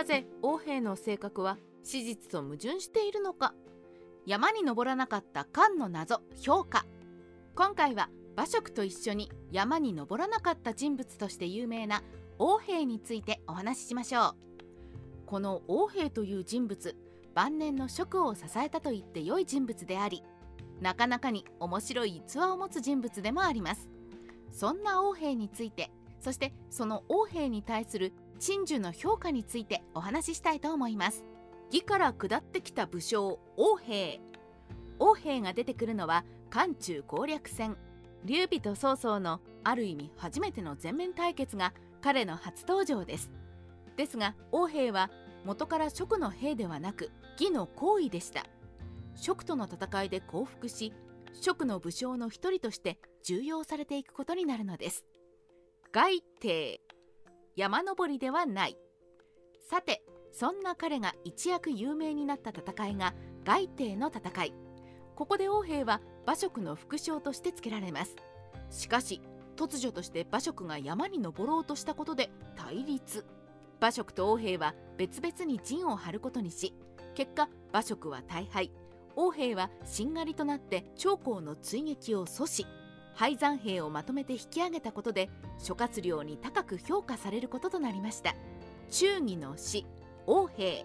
なぜ王兵の性格は史実と矛盾しているのか。山に登らなかった漢の謎評価。今回は馬謖と一緒に山に登らなかった人物として有名な王兵についてお話ししましょう。この王兵という人物晩年の職を支えたと言って良い人物でありなかなかに面白い逸話を持つ人物でもあります。そんな王兵についてそしてその王兵に対する陳寿の評価についてお話ししたいと思います。義から下ってきた武将王兵。王兵が出てくるのは漢中攻略戦。劉備と曹操のある意味初めての全面対決が彼の初登場です。ですが王兵は元から蜀の兵ではなく義の行為でした。蜀との戦いで降伏し蜀の武将の一人として重用されていくことになるのです。外帝山登りではない。さてそんな彼が一躍有名になった戦いが外帝の戦い。ここで王兵は馬謖の副将として付けられます。しかし突如として馬謖が山に登ろうとしたことで対立。馬謖と王兵は別々に陣を張ることにし結果馬謖は大敗。王兵はしんがりとなって長江の追撃を阻止。廃山兵をまとめて引き上げたことで諸葛亮に高く評価されることとなりました。忠義の死王兵。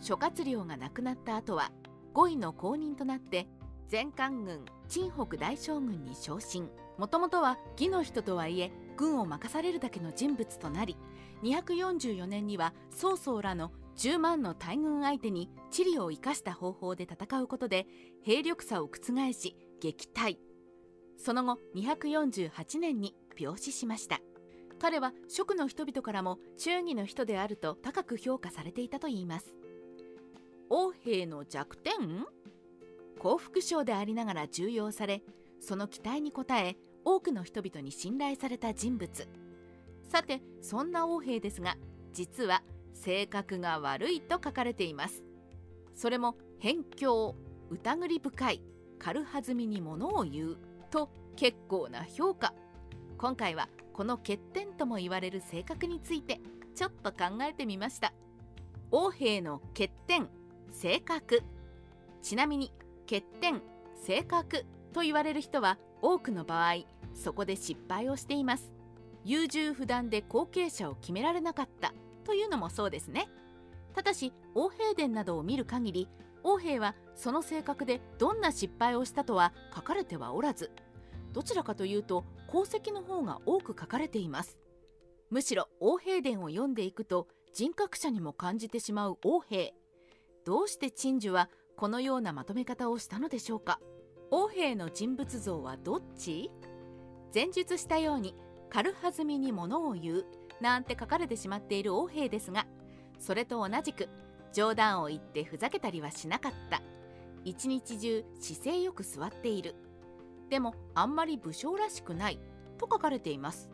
諸葛亮が亡くなった後は5位の公認となって前漢軍陳北大将軍に昇進。もともとは義の人とはいえ軍を任されるだけの人物となり244年には曹操らの10万の大軍相手に地理を生かした方法で戦うことで兵力差を覆し撃退。その後248年に病死しました。彼は蜀の人々からも忠義の人であると高く評価されていたといいます。王兵の弱点？幸福将でありながら重用されその期待に応え多くの人々に信頼された人物。さてそんな王兵ですが実は性格が悪いと書かれています。それも偏境疑り深い軽はずみにものを言うと結構な評価。今回はこの欠点とも言われる性格についてちょっと考えてみました。王兵の欠点性格。ちなみに欠点性格と言われる人は多くの場合そこで失敗をしています。優柔不断で後継者を決められなかったというのもそうですね。ただし王兵伝などを見る限り王兵はその性格でどんな失敗をしたとは書かれてはおらずどちらかというと功績の方が多く書かれています。むしろ王兵伝を読んでいくと人格者にも感じてしまう王兵どうして陳寿はこのようなまとめ方をしたのでしょうか。王兵の人物像はどっち？前述したように軽はずみにものを言う。なんて書かれてしまっている王兵ですがそれと同じく冗談を言ってふざけたりはしなかった。一日中姿勢よく座っている。でもあんまり武将らしくない。と書かれています。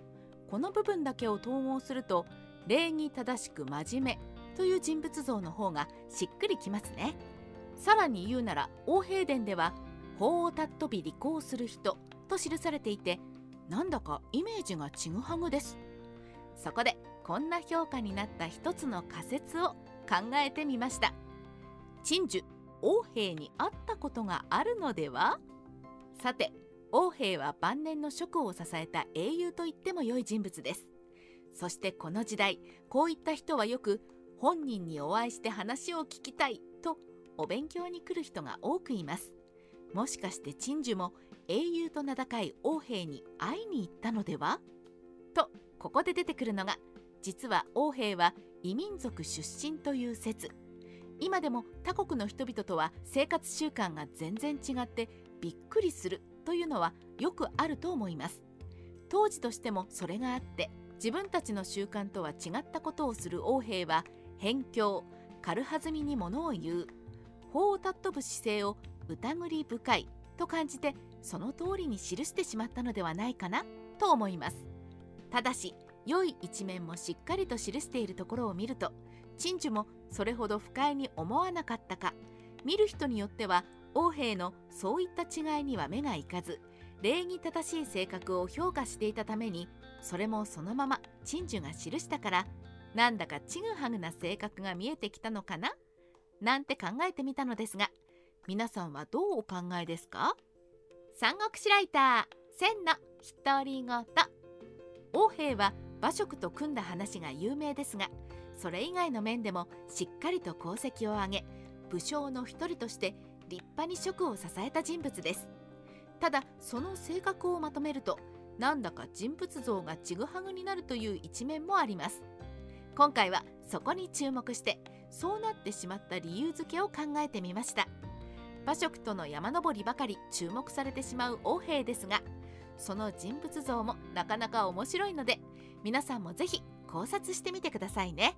この部分だけを統合すると礼儀正しく真面目という人物像の方がしっくりきますね。さらに言うなら王兵伝では法を尊び履行する人と記されていてなんだかイメージがちぐはぐです。そこでこんな評価になった一つの仮説を考えてみました。陳寿王兵に会ったことがあるのでは？さて王兵は晩年の職を支えた英雄と言っても良い人物です。そしてこの時代こういった人はよく本人にお会いして話を聞きたいとお勉強に来る人が多くいます。もしかして陳寿も英雄と名高い王兵に会いに行ったのでは？とここで出てくるのが実は王兵は異民族出身という説。今でも他国の人々とは生活習慣が全然違ってびっくりするというのはよくあると思います。当時としてもそれがあって自分たちの習慣とは違ったことをする王兵は辺境軽はずみにものを言う法を尊ぶ姿勢を疑り深いと感じてその通りに記してしまったのではないかなと思います。ただし良い一面もしっかりと記しているところを見ると陳寿もそれほど不快に思わなかったか見る人によっては王兵のそういった違いには目がいかず礼儀正しい性格を評価していたためにそれもそのまま陳寿が記したからなんだかちぐはぐな性格が見えてきたのかな？なんて考えてみたのですが皆さんはどうお考えですか？三国志ライター千の独り言王兵は馬謖と組んだ話が有名ですがそれ以外の面でもしっかりと功績を挙げ武将の一人として立派に職を支えた人物です。ただその性格をまとめるとなんだか人物像がちぐはぐになるという一面もあります。今回はそこに注目してそうなってしまった理由付けを考えてみました。馬謖との山登りばかり注目されてしまう王兵ですがその人物像もなかなか面白いので皆さんもぜひ考察してみてくださいね。